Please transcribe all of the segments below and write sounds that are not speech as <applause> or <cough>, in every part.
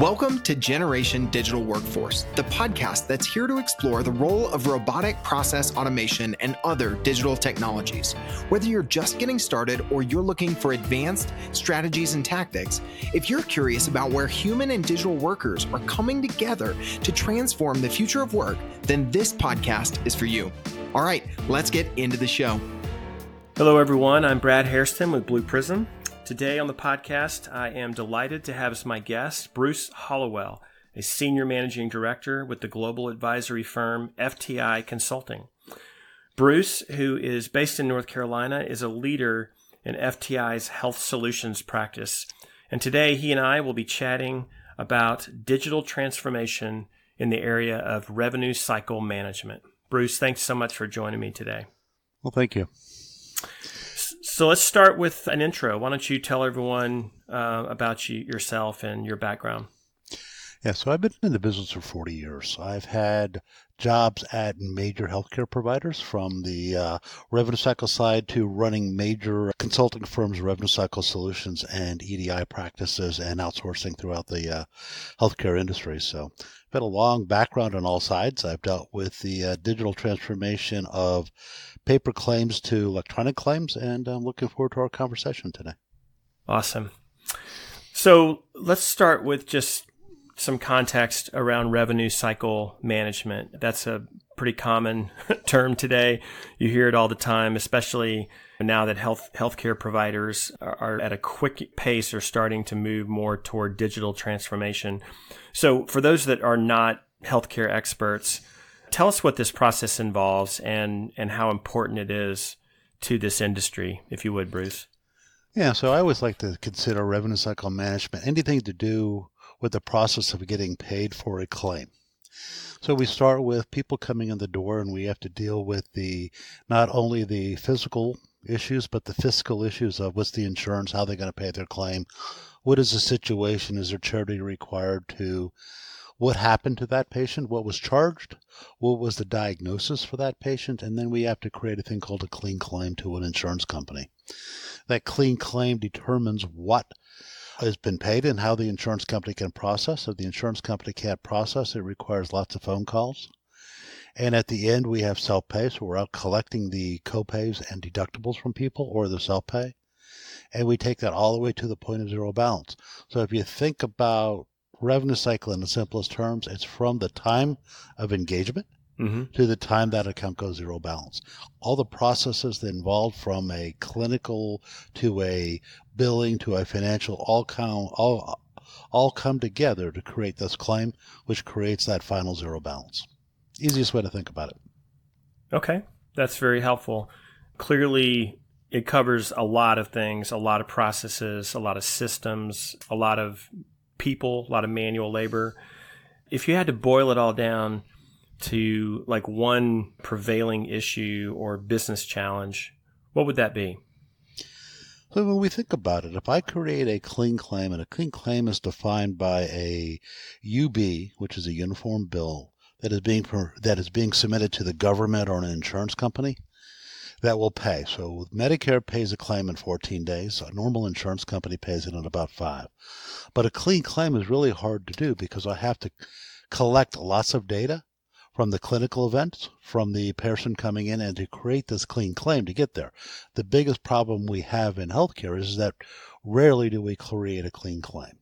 Welcome to Generation Digital Workforce, the podcast that's here to explore the role of robotic process automation and other digital technologies. Whether you're just getting started or you're looking for advanced strategies and tactics, if you're curious about where human and digital workers are coming together to transform the future of work, then this podcast is for you. All right, let's get into the show. Hello, everyone. I'm Brad Hairston with Blue Prism. Today on the podcast, I am delighted to have as my guest Bruce Hollowell, a senior managing director with the global advisory firm FTI Consulting. Bruce, who is based in North Carolina, is a leader in FTI's health solutions practice. And today he and I will be chatting about digital transformation in the area of revenue cycle management. Bruce, thanks so much for joining me today. Well, thank you. So let's start with an intro. Why don't you tell everyone uh, about you, yourself and your background? Yeah, so I've been in the business for 40 years. I've had jobs at major healthcare providers from the uh, revenue cycle side to running major consulting firms, revenue cycle solutions, and EDI practices and outsourcing throughout the uh, healthcare industry. So I've had a long background on all sides. I've dealt with the uh, digital transformation of paper claims to electronic claims, and I'm looking forward to our conversation today. Awesome. So let's start with just some context around revenue cycle management. That's a pretty common <laughs> term today. You hear it all the time, especially now that health healthcare providers are at a quick pace are starting to move more toward digital transformation. So for those that are not healthcare experts, Tell us what this process involves and, and how important it is to this industry, if you would, Bruce. Yeah, so I always like to consider revenue cycle management anything to do with the process of getting paid for a claim. So we start with people coming in the door and we have to deal with the not only the physical issues but the fiscal issues of what's the insurance, how they're going to pay their claim, what is the situation, is there charity required to what happened to that patient, what was charged, what was the diagnosis for that patient, and then we have to create a thing called a clean claim to an insurance company. That clean claim determines what has been paid and how the insurance company can process. If the insurance company can't process, it requires lots of phone calls. And at the end, we have self pay. So we're out collecting the copays and deductibles from people or the self pay. And we take that all the way to the point of zero balance. So if you think about revenue cycle in the simplest terms, it's from the time of engagement mm-hmm. to the time that account goes zero balance. All the processes that involved from a clinical to a billing to a financial all count all all come together to create this claim, which creates that final zero balance. Easiest way to think about it. Okay, that's very helpful. Clearly, it covers a lot of things, a lot of processes, a lot of systems, a lot of people, a lot of manual labor. If you had to boil it all down to like one prevailing issue or business challenge, what would that be? So when we think about it, if I create a clean claim, and a clean claim is defined by a UB, which is a uniform bill that is being that is being submitted to the government or an insurance company, that will pay. So Medicare pays a claim in 14 days. A normal insurance company pays it in about five. But a clean claim is really hard to do because I have to collect lots of data from the clinical events, from the person coming in, and to create this clean claim to get there. The biggest problem we have in healthcare is that rarely do we create a clean claim.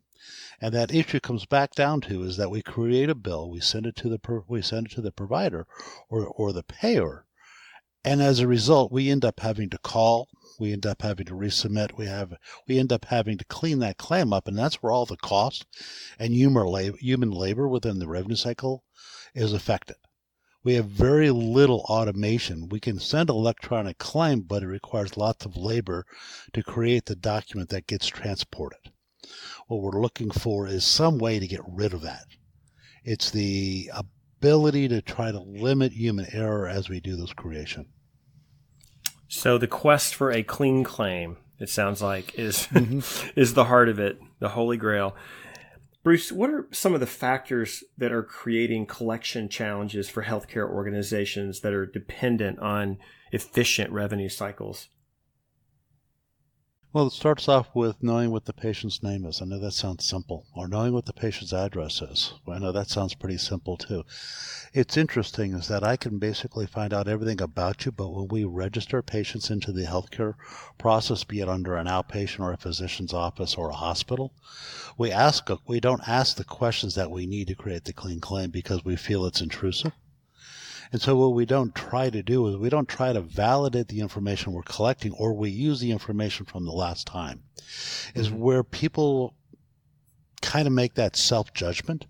And that issue comes back down to is that we create a bill, we send it to the we send it to the provider or or the payer, and as a result, we end up having to call, we end up having to resubmit, we have we end up having to clean that claim up, and that's where all the cost and human labor, human labor within the revenue cycle is affected. We have very little automation. We can send electronic claim, but it requires lots of labor to create the document that gets transported. What we're looking for is some way to get rid of that. It's the ability to try to limit human error as we do this creation. So the quest for a clean claim, it sounds like, is <laughs> mm-hmm. is the heart of it, the holy grail. Bruce, what are some of the factors that are creating collection challenges for healthcare organizations that are dependent on efficient revenue cycles? Well, it starts off with knowing what the patient's name is. I know that sounds simple. Or knowing what the patient's address is. I know that sounds pretty simple too. It's interesting is that I can basically find out everything about you, but when we register patients into the healthcare process, be it under an outpatient or a physician's office or a hospital, we ask we don't ask the questions that we need to create the clean claim because we feel it's intrusive. And so what we don't try to do is we don't try to validate the information we're collecting or we use the information from the last time. Is mm-hmm. where people kind of make that self judgment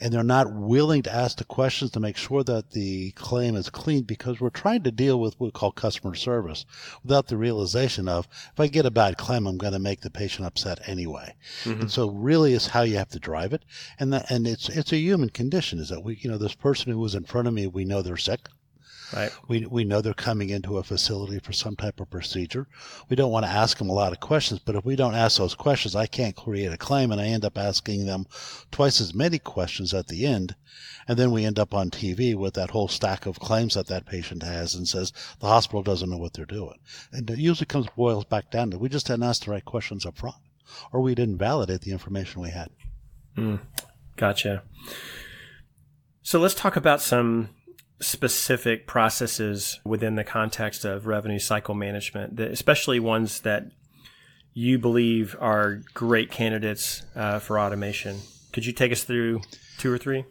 and they're not willing to ask the questions to make sure that the claim is clean because we're trying to deal with what we call customer service without the realization of if I get a bad claim, I'm going to make the patient upset anyway. Mm-hmm. And so really is how you have to drive it. And that, and it's, it's a human condition is that we, you know, this person who was in front of me, we know they're sick. Right. We, we know they're coming into a facility for some type of procedure. We don't want to ask them a lot of questions, but if we don't ask those questions, I can't create a claim and I end up asking them twice as many questions at the end. And then we end up on TV with that whole stack of claims that that patient has and says the hospital doesn't know what they're doing. And it usually comes boils back down to we just didn't ask the right questions up front or we didn't validate the information we had. Mm, gotcha. So let's talk about some specific processes within the context of revenue cycle management, especially ones that you believe are great candidates uh, for automation. Could you take us through two or three?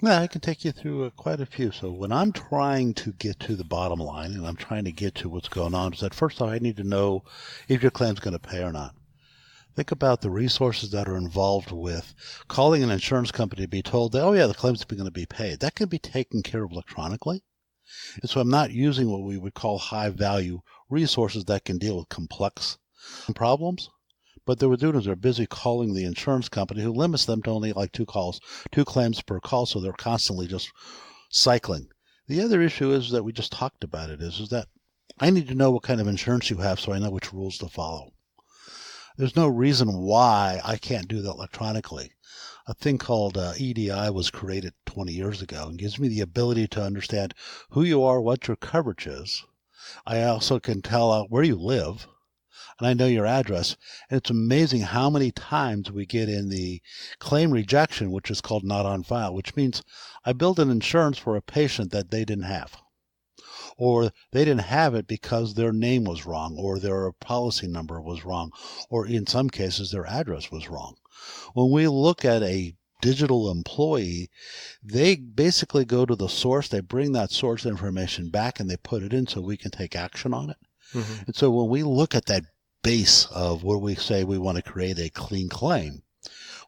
Yeah, I can take you through uh, quite a few. So when I'm trying to get to the bottom line and I'm trying to get to what's going on, is that first off, I need to know if your claim's going to pay or not. Think about the resources that are involved with calling an insurance company to be told that, oh, yeah, the claim's going to be paid. That can be taken care of electronically. And so I'm not using what we would call high value resources that can deal with complex problems. But what they're doing is they're busy calling the insurance company who limits them to only like two calls, two claims per call. So they're constantly just cycling. The other issue is that we just talked about it is, is that I need to know what kind of insurance you have so I know which rules to follow. There's no reason why I can't do that electronically. A thing called uh, EDI was created 20 years ago and gives me the ability to understand who you are, what your coverage is. I also can tell uh, where you live, and I know your address. And it's amazing how many times we get in the claim rejection, which is called not on file, which means I built an insurance for a patient that they didn't have or they didn't have it because their name was wrong, or their policy number was wrong, or in some cases their address was wrong. When we look at a digital employee, they basically go to the source, they bring that source information back and they put it in so we can take action on it. Mm-hmm. And so when we look at that base of where we say we want to create a clean claim,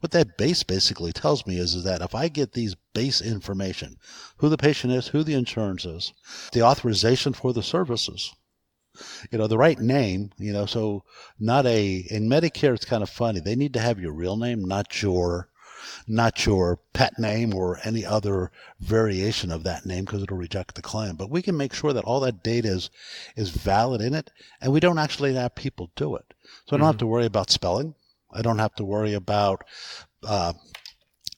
what that base basically tells me is, is that if I get these base information, who the patient is, who the insurance is, the authorization for the services, you know, the right name, you know, so not a, in Medicare, it's kind of funny. They need to have your real name, not your, not your pet name or any other variation of that name because it'll reject the claim. But we can make sure that all that data is, is valid in it and we don't actually have people do it. So I don't mm-hmm. have to worry about spelling. I don't have to worry about uh,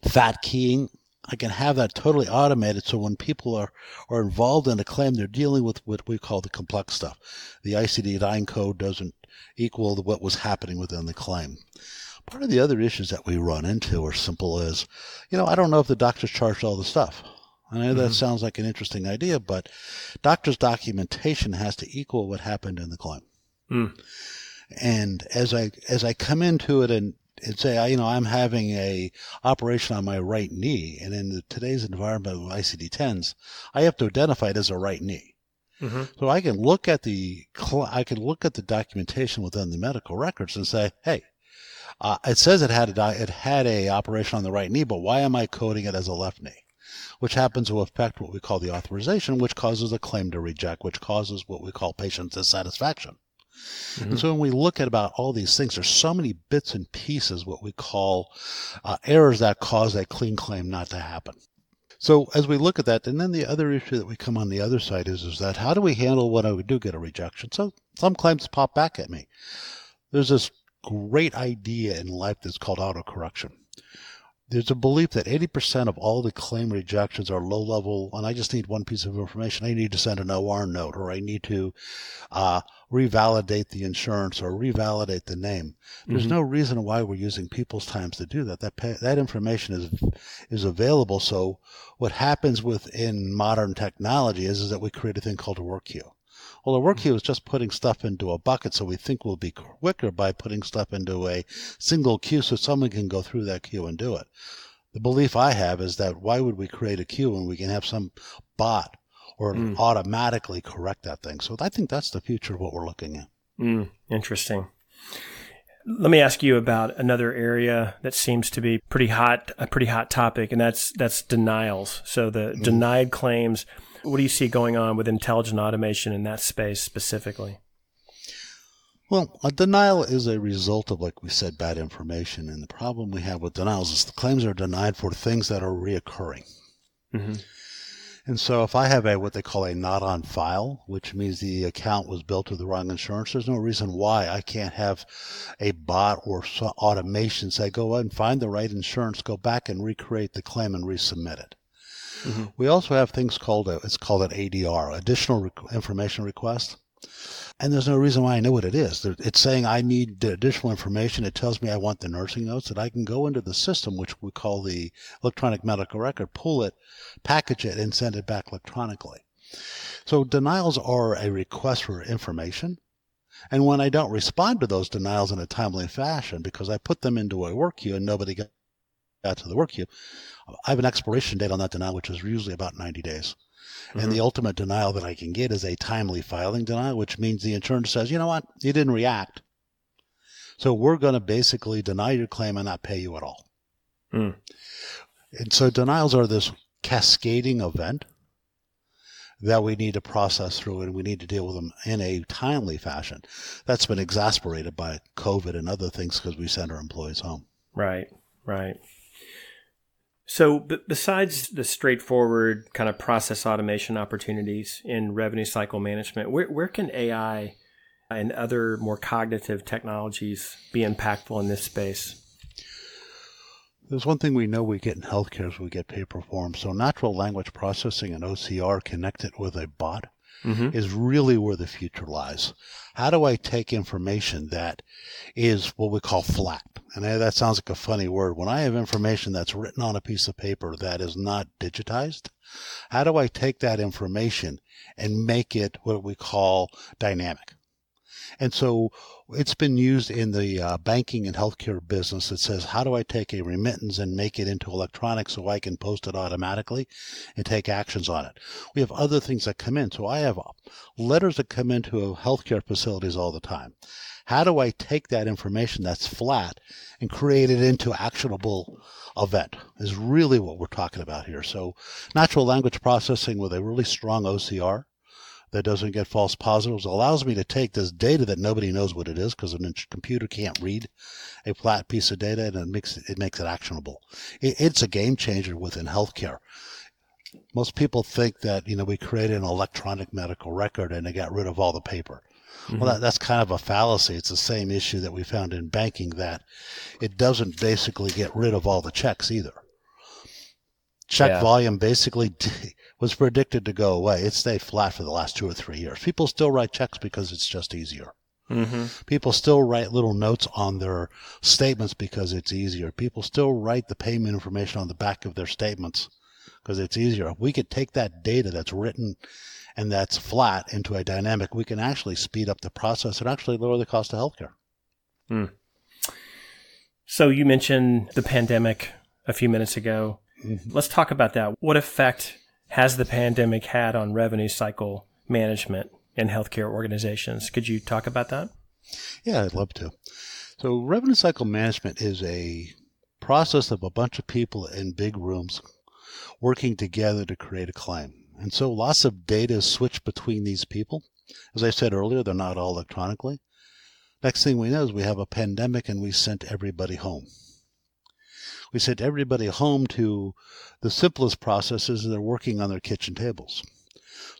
fat keying. I can have that totally automated so when people are, are involved in a claim, they're dealing with what we call the complex stuff. The ICD-9 code doesn't equal what was happening within the claim. Part of the other issues that we run into are simple as, you know, I don't know if the doctor's charged all the stuff. I know that mm-hmm. sounds like an interesting idea, but doctor's documentation has to equal what happened in the claim. Mm. And as I as I come into it and, and say, you know, I'm having a operation on my right knee, and in the, today's environment with ICD-10s, I have to identify it as a right knee. Mm-hmm. So I can look at the I can look at the documentation within the medical records and say, hey, uh, it says it had a it had a operation on the right knee, but why am I coding it as a left knee? Which happens to affect what we call the authorization, which causes a claim to reject, which causes what we call patient dissatisfaction. Mm-hmm. And so when we look at about all these things, there's so many bits and pieces, what we call uh, errors that cause a clean claim not to happen. So as we look at that, and then the other issue that we come on the other side is, is that how do we handle when we do get a rejection? So some claims pop back at me. There's this great idea in life that's called autocorrection. There's a belief that 80% of all the claim rejections are low level, and I just need one piece of information. I need to send an OR note, or I need to uh, revalidate the insurance or revalidate the name. There's mm-hmm. no reason why we're using people's times to do that. That pay, that information is is available. So what happens within modern technology is, is that we create a thing called a work queue. Well, the work queue is just putting stuff into a bucket, so we think we'll be quicker by putting stuff into a single queue so someone can go through that queue and do it. The belief I have is that why would we create a queue when we can have some bot or mm. automatically correct that thing? So I think that's the future of what we're looking at. Mm, interesting. Let me ask you about another area that seems to be pretty hot, a pretty hot topic, and that's that's denials. So the mm. denied claims what do you see going on with intelligent automation in that space specifically? Well, a denial is a result of, like we said, bad information. And the problem we have with denials is the claims are denied for things that are reoccurring. Mm-hmm. And so if I have a what they call a not on file, which means the account was built with the wrong insurance, there's no reason why I can't have a bot or automation say, go ahead and find the right insurance, go back and recreate the claim and resubmit it. Mm-hmm. We also have things called a, it's called an ADR, additional information request. And there's no reason why I know what it is. It's saying I need additional information. It tells me I want the nursing notes that I can go into the system, which we call the electronic medical record, pull it, package it, and send it back electronically. So denials are a request for information. And when I don't respond to those denials in a timely fashion because I put them into a work queue and nobody to the work queue, I have an expiration date on that denial, which is usually about 90 days. Mm-hmm. And the ultimate denial that I can get is a timely filing denial, which means the insurance says, you know what, you didn't react. So we're going to basically deny your claim and not pay you at all. Mm. And so denials are this cascading event that we need to process through and we need to deal with them in a timely fashion. That's been exasperated by COVID and other things because we send our employees home. Right, right. So, b- besides the straightforward kind of process automation opportunities in revenue cycle management, where, where can AI and other more cognitive technologies be impactful in this space? There's one thing we know we get in healthcare is we get paper forms. So natural language processing and OCR connected with a bot mm-hmm. is really where the future lies. How do I take information that is what we call flat? And that sounds like a funny word. When I have information that's written on a piece of paper that is not digitized, how do I take that information and make it what we call dynamic? And so it's been used in the uh, banking and healthcare business It says, how do I take a remittance and make it into electronic so I can post it automatically and take actions on it? We have other things that come in. So I have letters that come into healthcare facilities all the time. How do I take that information that's flat and create it into actionable event is really what we're talking about here. So natural language processing with a really strong OCR that doesn't get false positives allows me to take this data that nobody knows what it is because a computer can't read a flat piece of data and it makes it, it makes it actionable. It, it's a game changer within healthcare. Most people think that you know we created an electronic medical record and it got rid of all the paper. Mm-hmm. Well, that, that's kind of a fallacy. It's the same issue that we found in banking that it doesn't basically get rid of all the checks either. Check yeah. volume basically <laughs> was predicted to go away. It stayed flat for the last two or three years. People still write checks because it's just easier. Mm-hmm. People still write little notes on their statements because it's easier. People still write the payment information on the back of their statements because it's easier. If We could take that data that's written and that's flat into a dynamic. We can actually speed up the process and actually lower the cost of healthcare. Mm. So you mentioned the pandemic a few minutes ago. Mm-hmm. Let's talk about that. What effect has the pandemic had on revenue cycle management in healthcare organizations? Could you talk about that? Yeah, I'd love to. So, revenue cycle management is a process of a bunch of people in big rooms working together to create a claim. And so lots of data is switched between these people. As I said earlier, they're not all electronically. Next thing we know is we have a pandemic and we sent everybody home we sent everybody home to the simplest processes they're working on their kitchen tables.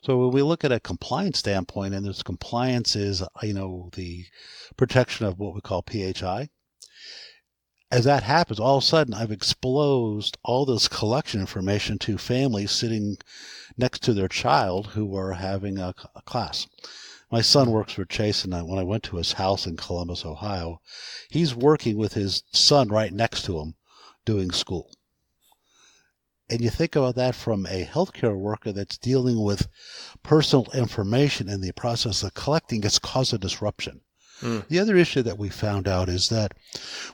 So when we look at a compliance standpoint, and this compliance is, you know, the protection of what we call PHI. as that happens, all of a sudden I've exposed all this collection information to families sitting next to their child who are having a, a class. My son works for Chase, and I, when I went to his house in Columbus, Ohio, he's working with his son right next to him doing school. And you think about that from a healthcare worker that's dealing with personal information in the process of collecting, it's caused a disruption. Mm. The other issue that we found out is that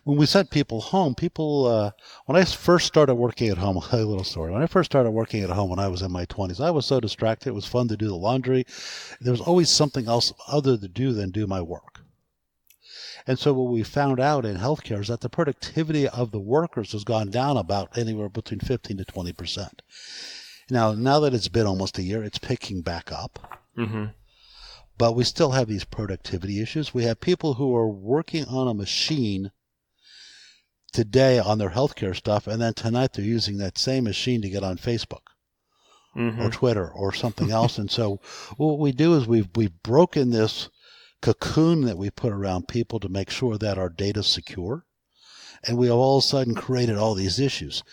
when we sent people home, people, uh, when I first started working at home, I'll tell you a little story. When I first started working at home when I was in my 20s, I was so distracted. It was fun to do the laundry. There was always something else other to do than do my work. And so what we found out in healthcare is that the productivity of the workers has gone down about anywhere between 15 to 20 percent. Now, now that it's been almost a year, it's picking back up. Mm-hmm. But we still have these productivity issues. We have people who are working on a machine today on their healthcare stuff, and then tonight they're using that same machine to get on Facebook. Mm-hmm. Or Twitter or something else, and so what we do is we've we've broken this cocoon that we put around people to make sure that our data is secure, and we have all of a sudden created all these issues.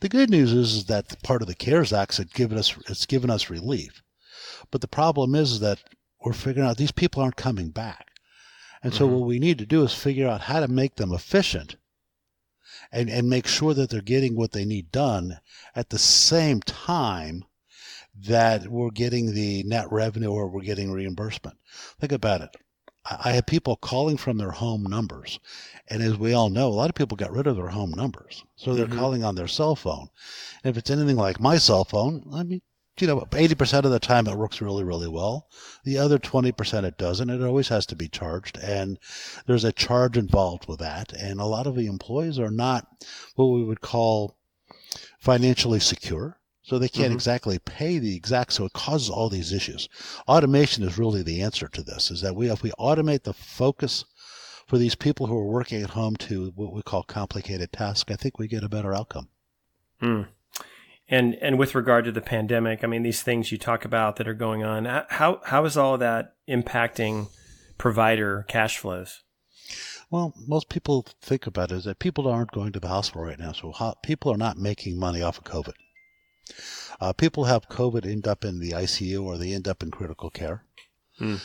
The good news is, is that part of the CARES Act has given us it's given us relief, but the problem is, is that we're figuring out these people aren't coming back. And so mm-hmm. what we need to do is figure out how to make them efficient and, and make sure that they're getting what they need done at the same time that we're getting the net revenue or we're getting reimbursement. Think about it. I have people calling from their home numbers. And as we all know, a lot of people got rid of their home numbers. So they're mm-hmm. calling on their cell phone. And if it's anything like my cell phone, I mean, you know, 80% of the time it works really, really well. The other 20% it doesn't. It always has to be charged. And there's a charge involved with that. And a lot of the employees are not what we would call financially secure. So they can't mm-hmm. exactly pay the exact, so it causes all these issues. Automation is really the answer to this, is that we, if we automate the focus for these people who are working at home to what we call complicated tasks, I think we get a better outcome. Hmm. And and with regard to the pandemic, I mean, these things you talk about that are going on, how how is all of that impacting provider cash flows? Well, most people think about it is that people aren't going to the hospital right now, so people are not making money off of COVID. Uh, people have COVID end up in the ICU or they end up in critical care. Hmm.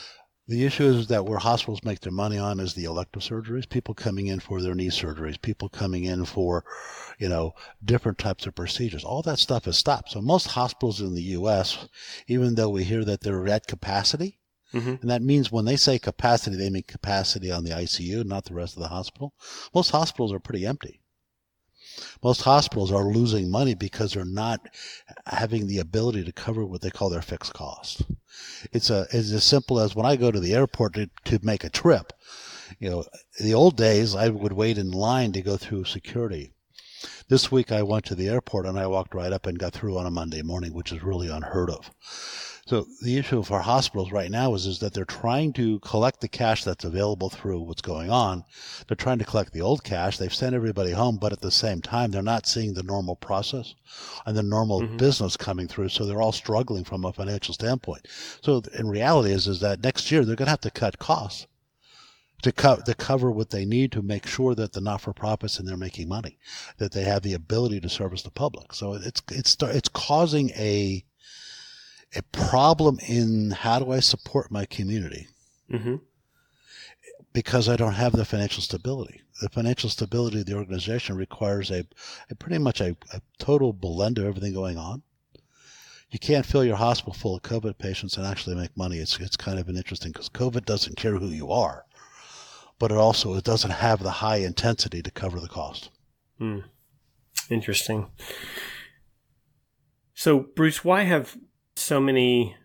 The issue is that where hospitals make their money on is the elective surgeries, people coming in for their knee surgeries, people coming in for, you know, different types of procedures. All that stuff has stopped. So most hospitals in the U.S., even though we hear that they're at capacity, mm-hmm. and that means when they say capacity, they mean capacity on the ICU, not the rest of the hospital. Most hospitals are pretty empty most hospitals are losing money because they're not having the ability to cover what they call their fixed costs. It's it's as simple as when I go to the airport to, to make a trip. You know, the old days I would wait in line to go through security. This week I went to the airport and I walked right up and got through on a Monday morning, which is really unheard of. So the issue for hospitals right now is, is that they're trying to collect the cash that's available through what's going on. They're trying to collect the old cash. They've sent everybody home, but at the same time, they're not seeing the normal process and the normal mm-hmm. business coming through. So they're all struggling from a financial standpoint. So in reality is, is that next year they're going to have to cut costs to, co- to cover what they need to make sure that the not-for-profits and they're making money, that they have the ability to service the public. So it's it's it's causing a a problem in how do I support my community mm-hmm. because I don't have the financial stability. The financial stability of the organization requires a, a pretty much a, a total blend of everything going on. You can't fill your hospital full of COVID patients and actually make money. It's it's kind of an interesting because COVID doesn't care who you are, but it also it doesn't have the high intensity to cover the cost. Hmm. Interesting. So, Bruce, why have so many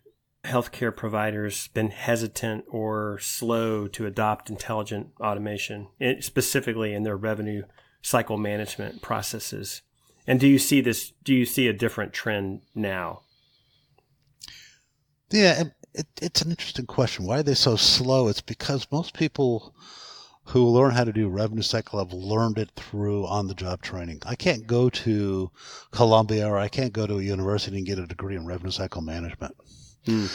healthcare providers been hesitant or slow to adopt intelligent automation, eh, specifically in their revenue cycle management processes? And do you see this? Do you see a different trend now? Yeah, it, it's an interesting question. Why are they so slow? It's because most people who learn how to do revenue cycle have learned it through on the job training. I can't go to Columbia or I can't go to a university and get a degree in revenue cycle management. Hmm.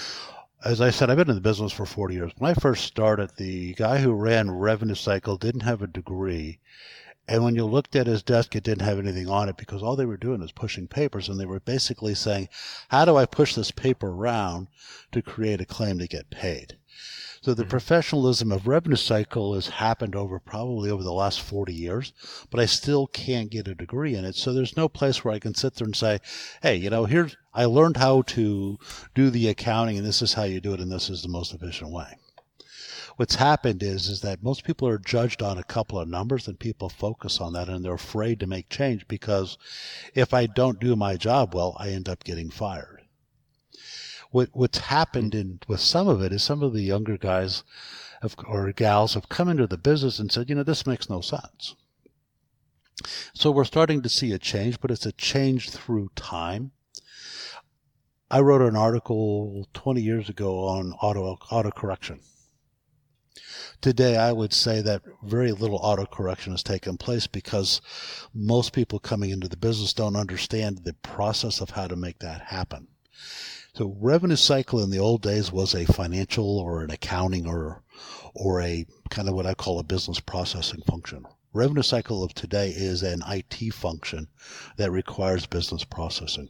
As I said, I've been in the business for 40 years. When I first started, the guy who ran revenue cycle didn't have a degree And when you looked at his desk, it didn't have anything on it because all they were doing was pushing papers and they were basically saying, how do I push this paper around to create a claim to get paid? So the mm-hmm. professionalism of revenue cycle has happened over probably over the last 40 years, but I still can't get a degree in it. So there's no place where I can sit there and say, Hey, you know, here's, I learned how to do the accounting and this is how you do it. And this is the most efficient way what's happened is is that most people are judged on a couple of numbers and people focus on that and they're afraid to make change because if I don't do my job well, I end up getting fired. What what's happened in with some of it is some of the younger guys have, or gals have come into the business and said, you know, this makes no sense. So we're starting to see a change, but it's a change through time. I wrote an article 20 years ago on auto auto correction Today, I would say that very little autocorrection has taken place because most people coming into the business don't understand the process of how to make that happen. So revenue cycle in the old days was a financial or an accounting or or a kind of what I call a business processing function. Revenue cycle of today is an IT function that requires business processing.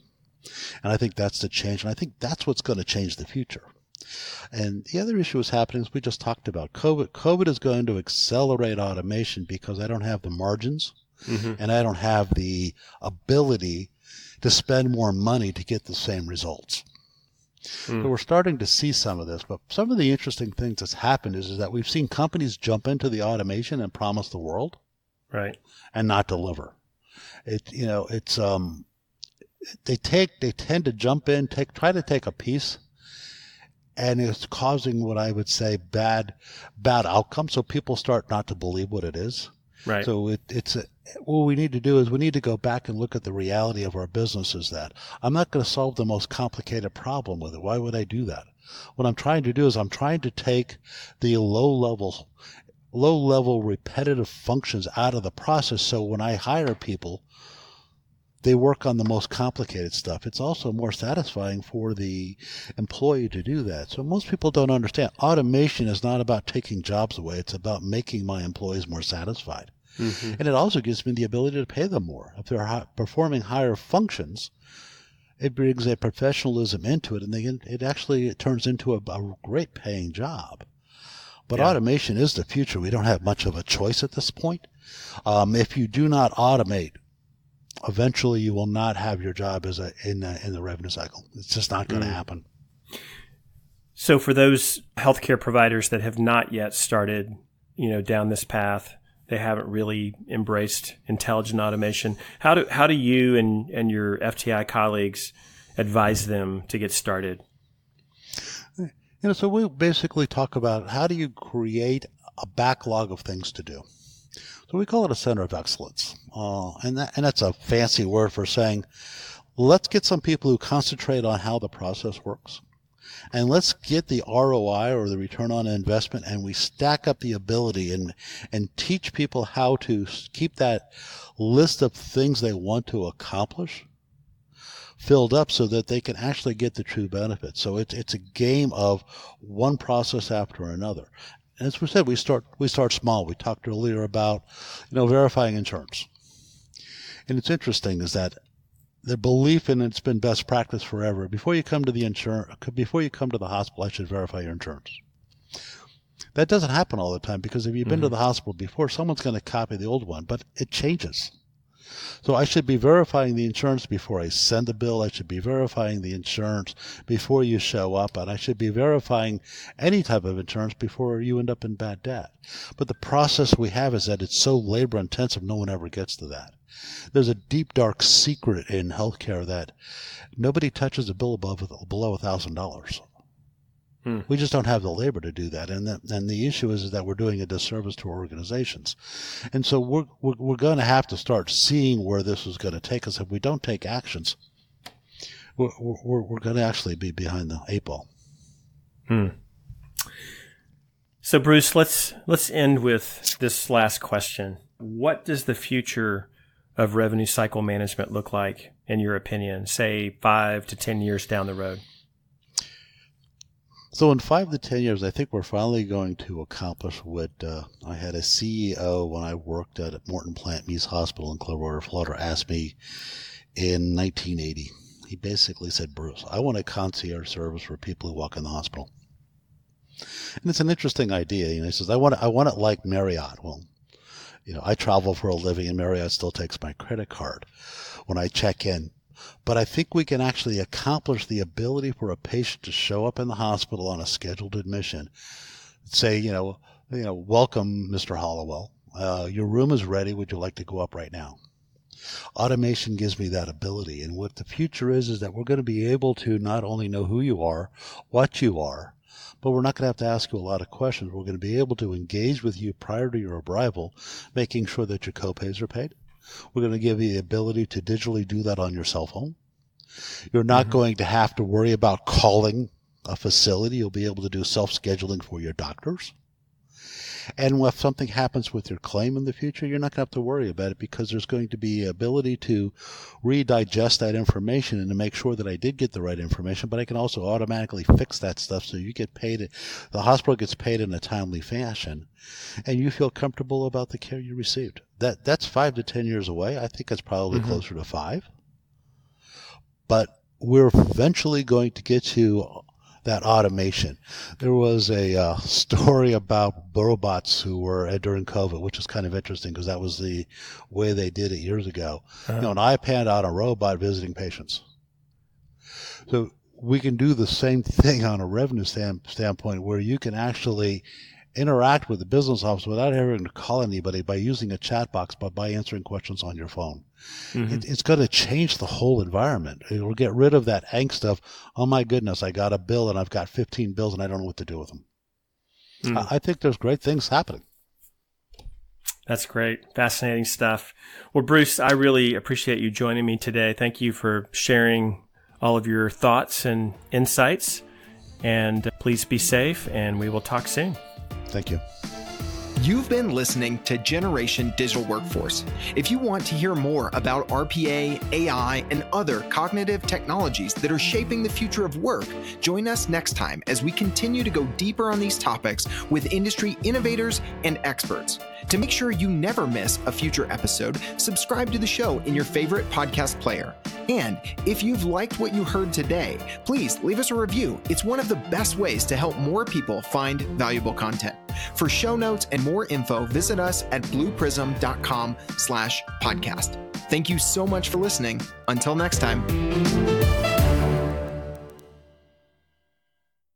And I think that's the change. And I think that's what's going to change the future. And the other issue is happening is we just talked about COVID. COVID is going to accelerate automation because I don't have the margins mm-hmm. and I don't have the ability to spend more money to get the same results. Mm. So we're starting to see some of this, but some of the interesting things that's happened is, is that we've seen companies jump into the automation and promise the world, right, and not deliver. It you know it's um they take they tend to jump in take try to take a piece and it's causing what I would say bad bad outcomes. So people start not to believe what it is. Right. So it, it's a, what we need to do is we need to go back and look at the reality of our business. Is that I'm not going to solve the most complicated problem with it. Why would I do that? What I'm trying to do is I'm trying to take the low level low level repetitive functions out of the process. So when I hire people, they work on the most complicated stuff. It's also more satisfying for the employee to do that. So most people don't understand automation is not about taking jobs away. It's about making my employees more satisfied. Mm-hmm. And it also gives me the ability to pay them more. If they're performing higher functions, it brings a professionalism into it and they, it actually it turns into a, a great paying job. But yeah. automation is the future. We don't have much of a choice at this point. Um, if you do not automate, eventually you will not have your job as a in the, in the revenue cycle. It's just not going to mm. happen. So for those healthcare providers that have not yet started, you know, down this path, they haven't really embraced intelligent automation. How do how do you and and your FTI colleagues advise them to get started? You know, so we basically talk about how do you create a backlog of things to do. So we call it a center of excellence. Uh, and, that, and that's a fancy word for saying, let's get some people who concentrate on how the process works. And let's get the ROI or the return on investment and we stack up the ability and, and teach people how to keep that list of things they want to accomplish filled up so that they can actually get the true benefit. So it's it's a game of one process after another as we said, we start we start small. We talked earlier about you know verifying insurance, and it's interesting is that the belief in it's been best practice forever. Before you come to the insurance, before you come to the hospital, I should verify your insurance. That doesn't happen all the time because if you've been mm-hmm. to the hospital before, someone's going to copy the old one, but it changes. So I should be verifying the insurance before I send the bill. I should be verifying the insurance before you show up. And I should be verifying any type of insurance before you end up in bad debt. But the process we have is that it's so labor intensive, no one ever gets to that. There's a deep, dark secret in healthcare that nobody touches a bill above below a thousand dollars. Hmm. We just don't have the labor to do that. And the, and the issue is, that we're doing a disservice to our organizations. And so we're, we're, we're going to have to start seeing where this is going to take us. If we don't take actions, we're, we're, we're going to actually be behind the eight ball. Hmm. So Bruce, let's, let's end with this last question. What does the future of revenue cycle management look like in your opinion, say five to 10 years down the road? So in five to ten years, I think we're finally going to accomplish what uh, I had a CEO when I worked at Morton Plant Mease Hospital in Clearwater, Florida, asked me in 1980. He basically said, "Bruce, I want a concierge service for people who walk in the hospital." And it's an interesting idea. You know, he says, "I want it, I want it like Marriott." Well, you know, I travel for a living, and Marriott still takes my credit card when I check in. But I think we can actually accomplish the ability for a patient to show up in the hospital on a scheduled admission, say, you know, you know, welcome, Mr. Hollowell. Uh, your room is ready. Would you like to go up right now? Automation gives me that ability. And what the future is, is that we're going to be able to not only know who you are, what you are, but we're not going to have to ask you a lot of questions. We're going to be able to engage with you prior to your arrival, making sure that your copays are paid. We're going to give you the ability to digitally do that on your cell phone. You're not mm-hmm. going to have to worry about calling a facility. You'll be able to do self scheduling for your doctors. And if something happens with your claim in the future, you're not going to have to worry about it because there's going to be ability to redigest that information and to make sure that I did get the right information, but I can also automatically fix that stuff so you get paid, the hospital gets paid in a timely fashion, and you feel comfortable about the care you received. That That's five to 10 years away. I think it's probably mm-hmm. closer to five. But we're eventually going to get to that automation. There was a uh, <laughs> story about robots who were uh, during COVID, which is kind of interesting because that was the way they did it years ago. Uh-huh. You know, an iPad on a robot visiting patients. So we can do the same thing <laughs> on a revenue stand, standpoint where you can actually interact with the business office without having to call anybody by using a chat box, but by answering questions on your phone. Mm-hmm. It, it's going to change the whole environment. It will get rid of that angst of, oh my goodness, I got a bill and I've got 15 bills and I don't know what to do with them. Mm. I, I think there's great things happening. That's great. Fascinating stuff. Well, Bruce, I really appreciate you joining me today. Thank you for sharing all of your thoughts and insights. And please be safe, and we will talk soon. Thank you. You've been listening to Generation Digital Workforce. If you want to hear more about RPA, AI, and other cognitive technologies that are shaping the future of work, join us next time as we continue to go deeper on these topics with industry innovators and experts. To make sure you never miss a future episode, subscribe to the show in your favorite podcast player. And if you've liked what you heard today, please leave us a review. It's one of the best ways to help more people find valuable content. For show notes and more info, visit us at blueprism.com slash podcast. Thank you so much for listening. Until next time.